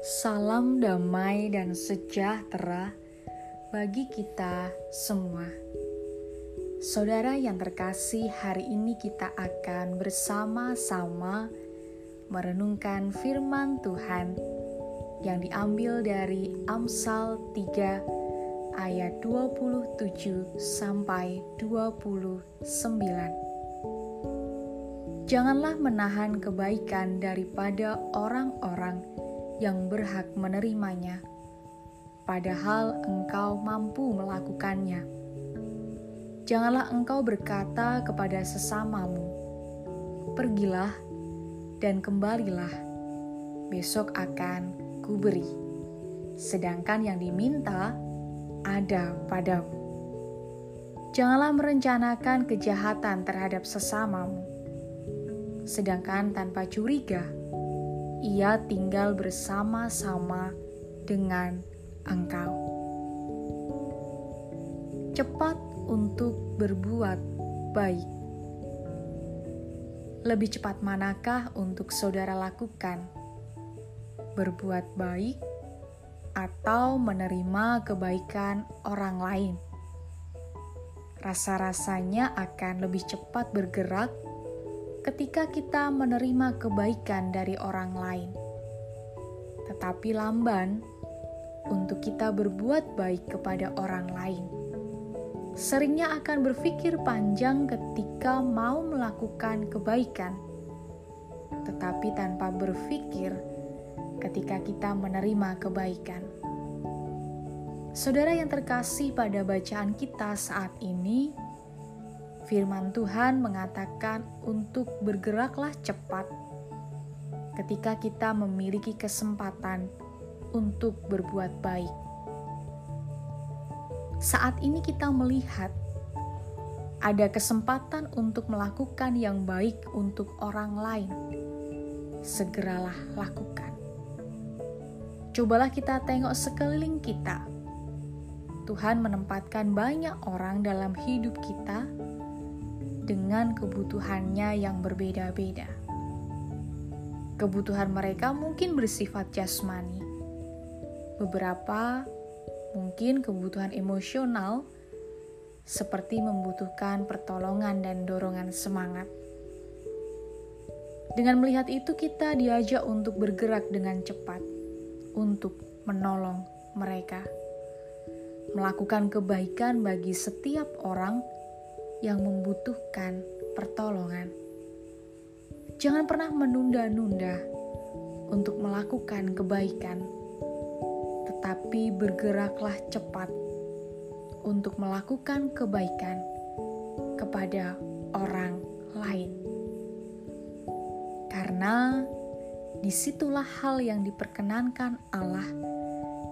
Salam damai dan sejahtera bagi kita semua. Saudara yang terkasih, hari ini kita akan bersama-sama merenungkan firman Tuhan yang diambil dari Amsal 3 ayat 27 sampai 29. Janganlah menahan kebaikan daripada orang-orang berhak menerimanya, padahal engkau mampu melakukannya. Janganlah engkau berkata kepada sesamamu, "Pergilah dan kembalilah, besok akan kuberi." Sedangkan yang diminta ada padamu. Janganlah merencanakan kejahatan terhadap sesamamu, sedangkan tanpa curiga ia tinggal bersama-sama dengan engkau. Cepat untuk berbuat baik. Lebih cepat manakah untuk saudara lakukan? Berbuat baik atau menerima kebaikan orang lain? Rasa-rasanya akan lebih cepat bergerak ketika kita menerima kebaikan dari orang lain, tetapi lamban untuk kita berbuat baik kepada orang lain. Seringnya akan berpikir panjang ketika mau melakukan kebaikan, tetapi tanpa berpikir ketika kita menerima kebaikan. Saudara yang terkasih pada bacaan kita saat ini, Firman Tuhan mengatakan untuk bergeraklah cepat ketika kita memiliki kesempatan untuk berbuat baik. Saat ini kita melihat ada kesempatan untuk melakukan yang baik untuk orang lain. Segeralah lakukan. Cobalah kita tengok sekeliling kita. Tuhan menempatkan banyak orang dalam hidup kita dengan kebutuhannya yang berbeda-beda. Kebutuhan mereka mungkin bersifat jasmani, beberapa mungkin kebutuhan emosional, seperti membutuhkan pertolongan dan dorongan semangat. Dengan melihat itu, kita diajak untuk bergerak dengan cepat untuk menolong mereka, melakukan kebaikan bagi setiap orang yang membutuhkan pertolongan. Jangan pernah menunda-nunda untuk melakukan kebaikan, tetapi bergeraklah cepat untuk melakukan kebaikan kepada orang lain. Karena di situlah hal yang diperkenankan Allah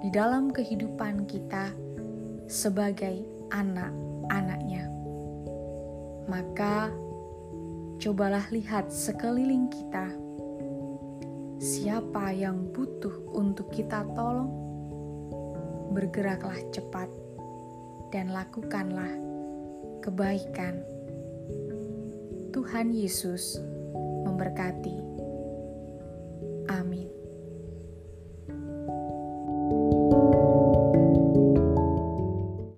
di dalam kehidupan kita sebagai anak-anaknya maka cobalah lihat sekeliling kita. Siapa yang butuh untuk kita tolong? Bergeraklah cepat dan lakukanlah kebaikan. Tuhan Yesus memberkati. Amin.